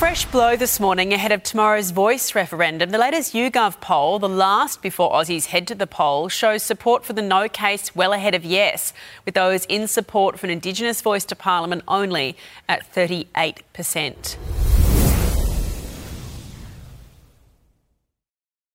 fresh blow this morning ahead of tomorrow's voice referendum. The latest YouGov poll, the last before Aussies head to the poll, shows support for the no case well ahead of yes, with those in support for an Indigenous voice to Parliament only at 38%.